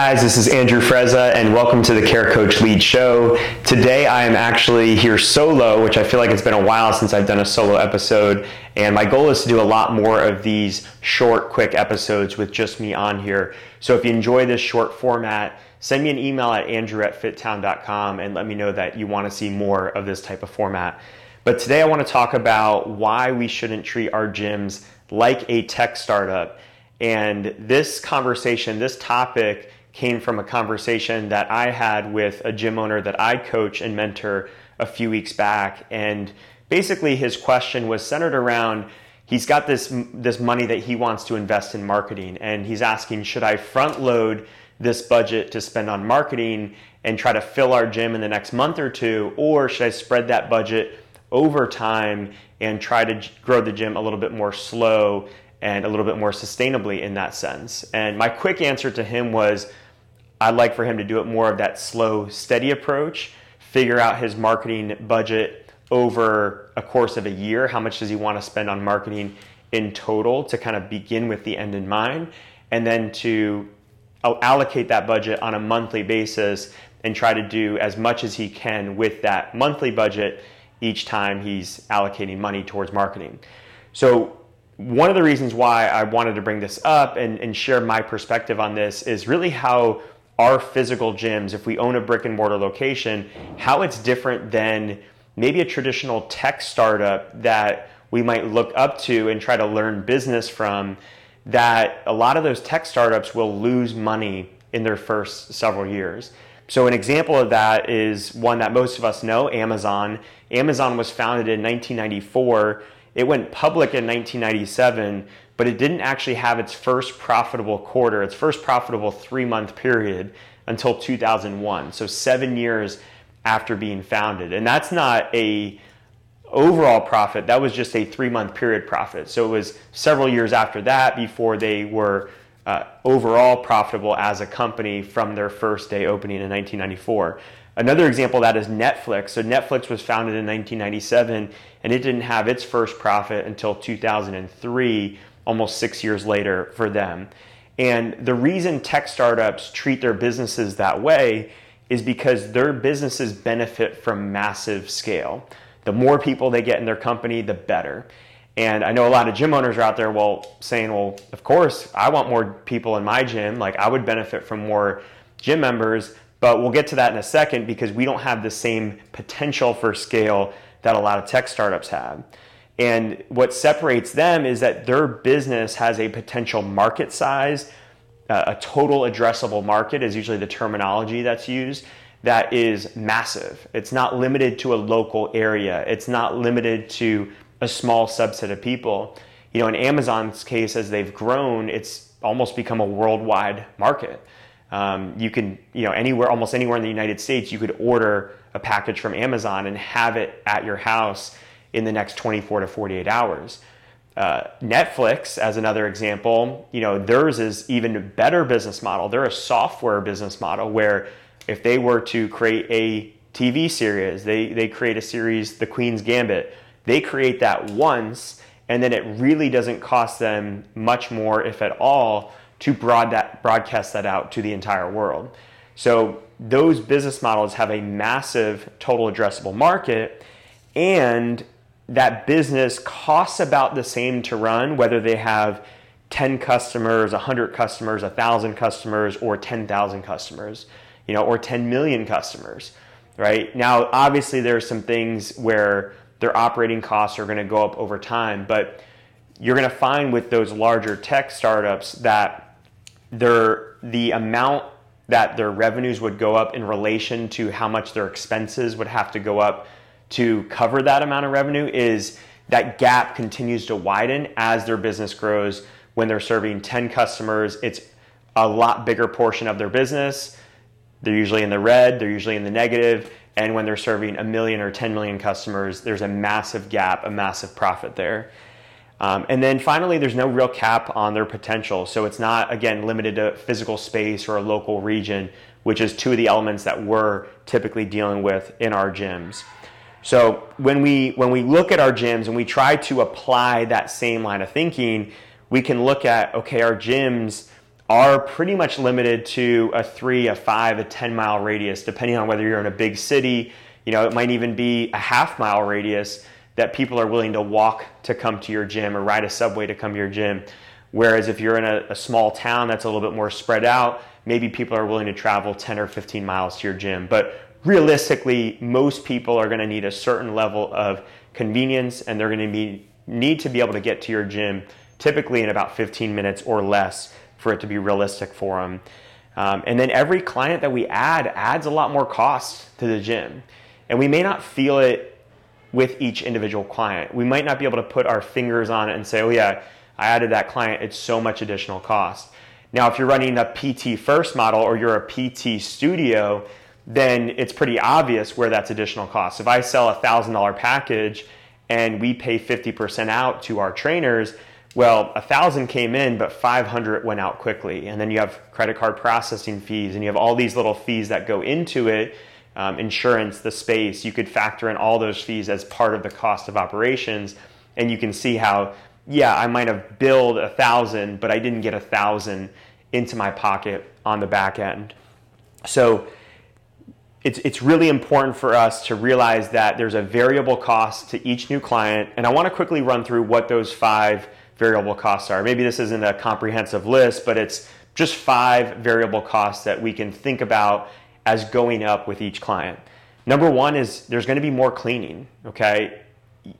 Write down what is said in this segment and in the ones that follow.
guys, this is Andrew Frezza, and welcome to the Care Coach Lead Show. Today I am actually here solo, which I feel like it's been a while since I've done a solo episode, and my goal is to do a lot more of these short, quick episodes with just me on here. So if you enjoy this short format, send me an email at andrew at fittown.com and let me know that you want to see more of this type of format. But today I want to talk about why we shouldn't treat our gyms like a tech startup. And this conversation, this topic, came from a conversation that I had with a gym owner that I coach and mentor a few weeks back. And basically, his question was centered around he's got this, this money that he wants to invest in marketing. And he's asking, should I front load this budget to spend on marketing and try to fill our gym in the next month or two? Or should I spread that budget over time and try to grow the gym a little bit more slow and a little bit more sustainably in that sense? And my quick answer to him was, I'd like for him to do it more of that slow, steady approach, figure out his marketing budget over a course of a year. How much does he want to spend on marketing in total to kind of begin with the end in mind? And then to allocate that budget on a monthly basis and try to do as much as he can with that monthly budget each time he's allocating money towards marketing. So, one of the reasons why I wanted to bring this up and, and share my perspective on this is really how our physical gyms, if we own a brick and mortar location, how it's different than maybe a traditional tech startup that we might look up to and try to learn business from. That a lot of those tech startups will lose money in their first several years. So, an example of that is one that most of us know Amazon. Amazon was founded in 1994. It went public in 1997, but it didn't actually have its first profitable quarter, its first profitable three month period until 2001. So seven years after being founded. And that's not a overall profit, that was just a three month period profit. So it was several years after that before they were uh, overall profitable as a company from their first day opening in 1994. Another example of that is Netflix. So Netflix was founded in 1997 and it didn't have its first profit until 2003 almost six years later for them. And the reason tech startups treat their businesses that way is because their businesses benefit from massive scale. The more people they get in their company, the better. And I know a lot of gym owners are out there, well, saying, well, of course, I want more people in my gym. Like, I would benefit from more gym members. But we'll get to that in a second because we don't have the same potential for scale that a lot of tech startups have. And what separates them is that their business has a potential market size, uh, a total addressable market is usually the terminology that's used, that is massive. It's not limited to a local area, it's not limited to a small subset of people. You know, in Amazon's case, as they've grown, it's almost become a worldwide market. Um, you can, you know, anywhere, almost anywhere in the United States, you could order a package from Amazon and have it at your house in the next 24 to 48 hours. Uh, Netflix, as another example, you know, theirs is even a better business model. They're a software business model where if they were to create a TV series, they, they create a series, The Queen's Gambit, they create that once, and then it really doesn't cost them much more, if at all, to broad that, broadcast that out to the entire world. So those business models have a massive total addressable market, and that business costs about the same to run, whether they have 10 customers, 100 customers, 1,000 customers, or 10,000 customers, you know, or 10 million customers, right? Now, obviously, there are some things where their operating costs are going to go up over time, but you're going to find with those larger tech startups that their the amount that their revenues would go up in relation to how much their expenses would have to go up to cover that amount of revenue is that gap continues to widen as their business grows. When they're serving 10 customers, it's a lot bigger portion of their business. They're usually in the red, they're usually in the negative, and when they're serving a million or 10 million customers, there's a massive gap, a massive profit there. Um, and then finally, there's no real cap on their potential. So it's not, again, limited to physical space or a local region, which is two of the elements that we're typically dealing with in our gyms. So when we when we look at our gyms and we try to apply that same line of thinking, we can look at okay, our gyms are pretty much limited to a three, a five, a 10 mile radius, depending on whether you're in a big city. You know, it might even be a half mile radius that people are willing to walk to come to your gym or ride a subway to come to your gym. Whereas if you're in a, a small town that's a little bit more spread out, maybe people are willing to travel 10 or 15 miles to your gym. But realistically, most people are going to need a certain level of convenience and they're going to be, need to be able to get to your gym typically in about 15 minutes or less for it to be realistic for them. Um, and then every client that we add adds a lot more cost to the gym. And we may not feel it with each individual client. We might not be able to put our fingers on it and say, oh, yeah, I added that client, it's so much additional cost. Now, if you're running a PT first model or you're a PT studio, then it's pretty obvious where that's additional cost. If I sell a $1,000 package and we pay 50% out to our trainers, well, a thousand came in, but 500 went out quickly. And then you have credit card processing fees, and you have all these little fees that go into it um, insurance, the space. You could factor in all those fees as part of the cost of operations. And you can see how, yeah, I might have billed a thousand, but I didn't get a thousand into my pocket on the back end. So it's, it's really important for us to realize that there's a variable cost to each new client. And I want to quickly run through what those five variable costs are. Maybe this isn't a comprehensive list, but it's just five variable costs that we can think about as going up with each client. Number one is there's going to be more cleaning, okay?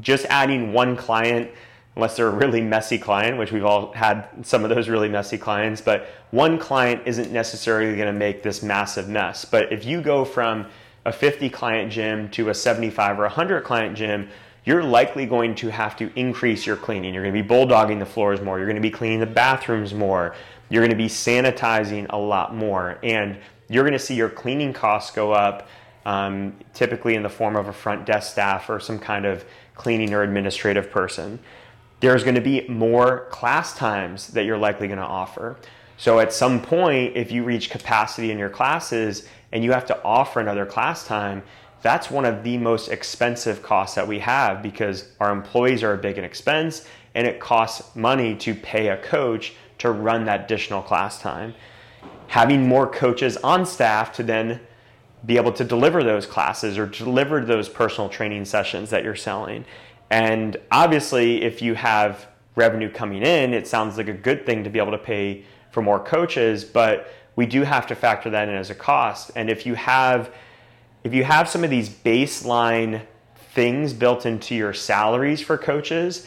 Just adding one client, unless they're a really messy client, which we've all had some of those really messy clients, but one client isn't necessarily going to make this massive mess. But if you go from a 50 client gym to a 75 or 100 client gym, you're likely going to have to increase your cleaning. You're going to be bulldogging the floors more. You're going to be cleaning the bathrooms more. You're going to be sanitizing a lot more. And you're going to see your cleaning costs go up, um, typically in the form of a front desk staff or some kind of cleaning or administrative person. There's going to be more class times that you're likely going to offer. So at some point, if you reach capacity in your classes and you have to offer another class time, that's one of the most expensive costs that we have because our employees are a big expense and it costs money to pay a coach to run that additional class time. Having more coaches on staff to then be able to deliver those classes or deliver those personal training sessions that you're selling. And obviously, if you have revenue coming in, it sounds like a good thing to be able to pay for more coaches, but we do have to factor that in as a cost. And if you have if you have some of these baseline things built into your salaries for coaches,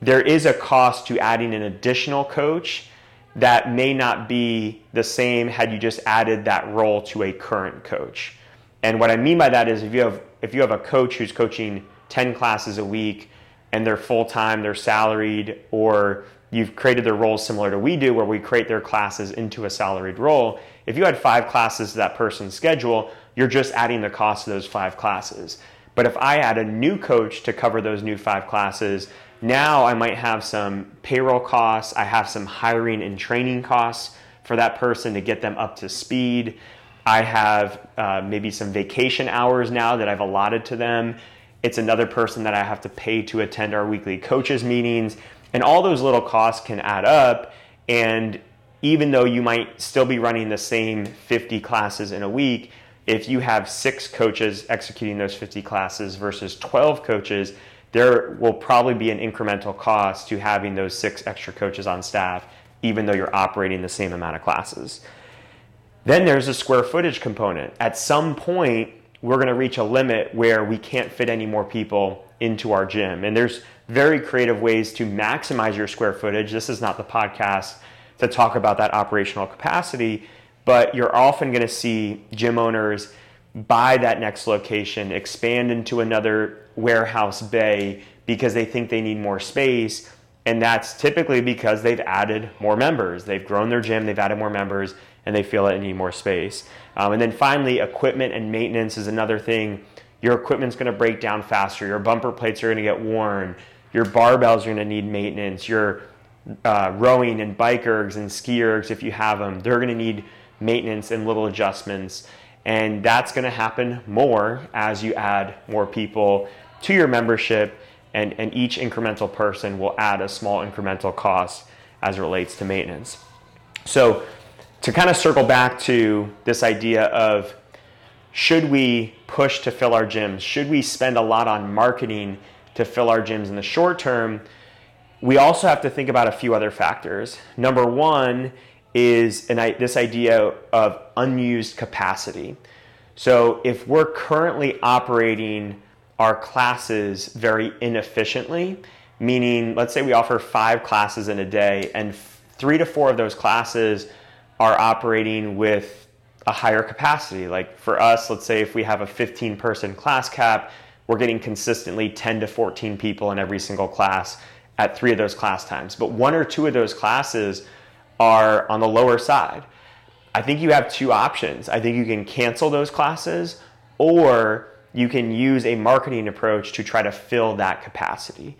there is a cost to adding an additional coach that may not be the same had you just added that role to a current coach. And what I mean by that is if you have if you have a coach who's coaching 10 classes a week and they're full-time, they're salaried or you've created their roles similar to we do where we create their classes into a salaried role. If you had 5 classes to that person's schedule, you're just adding the cost of those five classes. But if I add a new coach to cover those new five classes, now I might have some payroll costs, I have some hiring and training costs for that person to get them up to speed. I have uh, maybe some vacation hours now that I've allotted to them. It's another person that I have to pay to attend our weekly coaches meetings. And all those little costs can add up. And even though you might still be running the same 50 classes in a week, if you have six coaches executing those 50 classes versus 12 coaches, there will probably be an incremental cost to having those six extra coaches on staff, even though you're operating the same amount of classes. Then there's a square footage component. At some point, we're going to reach a limit where we can't fit any more people into our gym. And there's very creative ways to maximize your square footage. This is not the podcast to talk about that operational capacity, but you're often going to see gym owners buy that next location, expand into another warehouse bay because they think they need more space. And that's typically because they've added more members. They've grown their gym, they've added more members, and they feel that they need more space. Um, and then finally, equipment and maintenance is another thing. Your equipment's going to break down faster. Your bumper plates are going to get worn. Your barbells are going to need maintenance. Your uh, rowing and bike ergs and ski ergs, if you have them, they're going to need maintenance and little adjustments. And that's going to happen more as you add more people to your membership, and, and each incremental person will add a small incremental cost as it relates to maintenance. So, to kind of circle back to this idea of should we push to fill our gyms? Should we spend a lot on marketing to fill our gyms in the short term? We also have to think about a few other factors. Number one is an, this idea of unused capacity. So, if we're currently operating our classes very inefficiently, meaning let's say we offer five classes in a day and three to four of those classes are operating with a higher capacity. Like for us, let's say if we have a 15 person class cap, we're getting consistently 10 to 14 people in every single class at three of those class times. But one or two of those classes are on the lower side. I think you have two options. I think you can cancel those classes or you can use a marketing approach to try to fill that capacity.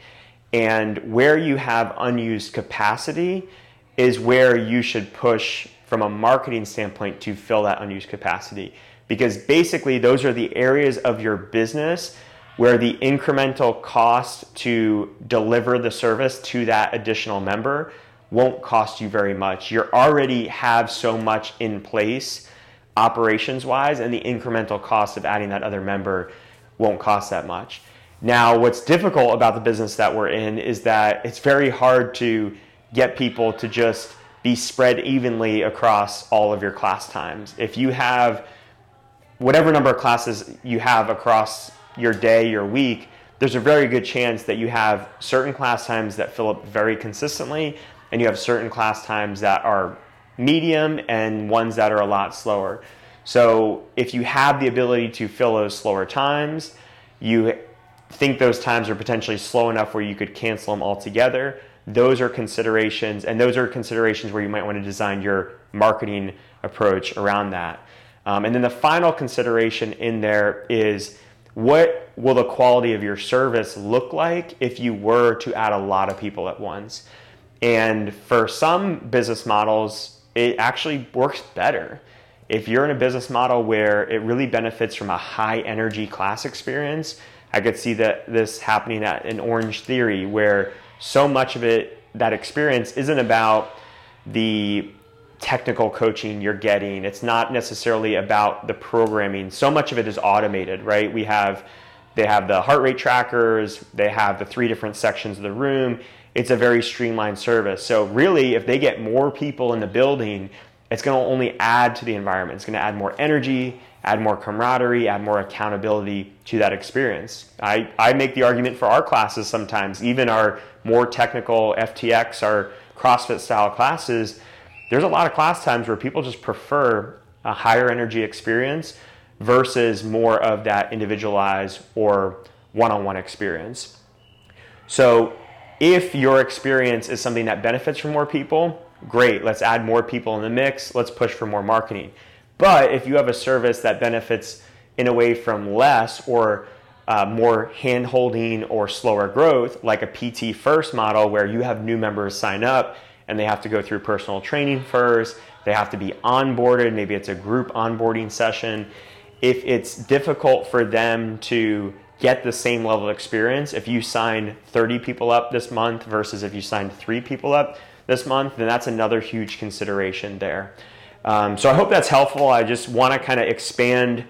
And where you have unused capacity is where you should push from a marketing standpoint to fill that unused capacity. Because basically, those are the areas of your business where the incremental cost to deliver the service to that additional member won't cost you very much. You already have so much in place operations wise, and the incremental cost of adding that other member won't cost that much. Now, what's difficult about the business that we're in is that it's very hard to get people to just be spread evenly across all of your class times. If you have whatever number of classes you have across your day, your week, there's a very good chance that you have certain class times that fill up very consistently, and you have certain class times that are medium and ones that are a lot slower. So if you have the ability to fill those slower times, you think those times are potentially slow enough where you could cancel them altogether. Those are considerations, and those are considerations where you might want to design your marketing approach around that. Um, and then the final consideration in there is what will the quality of your service look like if you were to add a lot of people at once? And for some business models, it actually works better. If you're in a business model where it really benefits from a high energy class experience, I could see that this happening at an Orangetheory where so much of it, that experience, isn't about the technical coaching you're getting. It's not necessarily about the programming. So much of it is automated, right? We have they have the heart rate trackers, they have the three different sections of the room. It's a very streamlined service. So really if they get more people in the building, it's going to only add to the environment. It's going to add more energy, add more camaraderie, add more accountability to that experience. I, I make the argument for our classes sometimes, even our more technical FTX, our CrossFit style classes, there's a lot of class times where people just prefer a higher energy experience versus more of that individualized or one on one experience. So, if your experience is something that benefits from more people, great, let's add more people in the mix, let's push for more marketing. But if you have a service that benefits in a way from less or uh, more hand holding or slower growth, like a PT first model where you have new members sign up and they have to go through personal training first. They have to be onboarded. Maybe it's a group onboarding session. If it's difficult for them to get the same level of experience, if you sign 30 people up this month versus if you sign three people up this month, then that's another huge consideration there. Um, so I hope that's helpful. I just want to kind of expand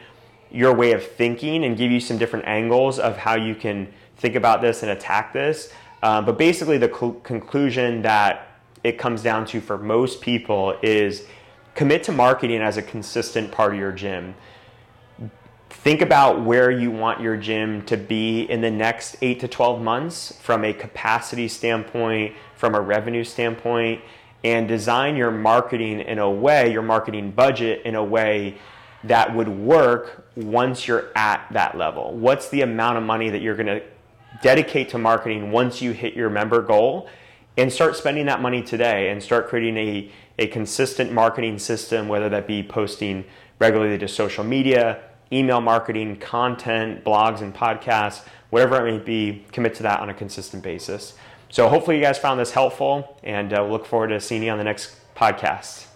your way of thinking and give you some different angles of how you can think about this and attack this. Uh, but basically, the co- conclusion that it comes down to for most people is commit to marketing as a consistent part of your gym. Think about where you want your gym to be in the next 8 to 12 months from a capacity standpoint, from a revenue standpoint, and design your marketing in a way, your marketing budget in a way that would work once you're at that level. What's the amount of money that you're going to dedicate to marketing once you hit your member goal? and start spending that money today and start creating a, a consistent marketing system, whether that be posting regularly to social media, email marketing, content, blogs, and podcasts, whatever it may be, commit to that on a consistent basis. So hopefully you guys found this helpful, and uh, look forward to seeing you on the next podcast.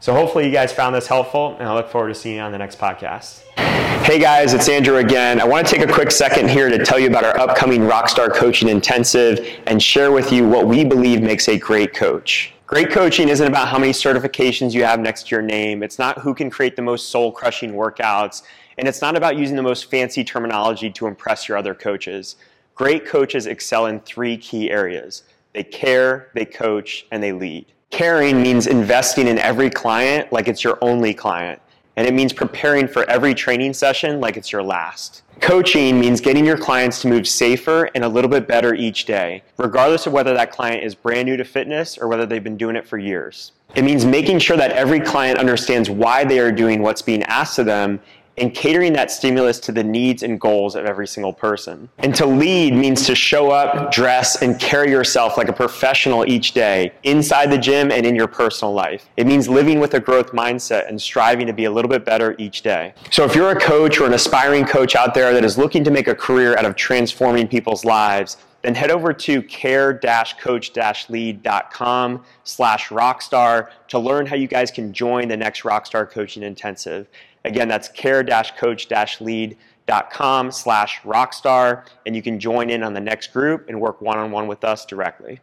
So hopefully you guys found this helpful, and I look forward to seeing you on the next podcast. Hey guys, it's Andrew again. I want to take a quick second here to tell you about our upcoming Rockstar Coaching Intensive and share with you what we believe makes a great coach. Great coaching isn't about how many certifications you have next to your name. It's not who can create the most soul crushing workouts. And it's not about using the most fancy terminology to impress your other coaches. Great coaches excel in three key areas they care, they coach, and they lead. Caring means investing in every client like it's your only client and it means preparing for every training session like it's your last. Coaching means getting your clients to move safer and a little bit better each day, regardless of whether that client is brand new to fitness or whether they've been doing it for years. It means making sure that every client understands why they are doing what's being asked of them and catering that stimulus to the needs and goals of every single person. And to lead means to show up, dress, and carry yourself like a professional each day, inside the gym and in your personal life. It means living with a growth mindset and striving to be a little bit better each day. So if you're a coach or an aspiring coach out there that is looking to make a career out of transforming people's lives, then head over to care-coach-lead.com slash rockstar to learn how you guys can join the next Rockstar Coaching Intensive. Again, that's care-coach-lead.com slash rockstar, and you can join in on the next group and work one-on-one with us directly.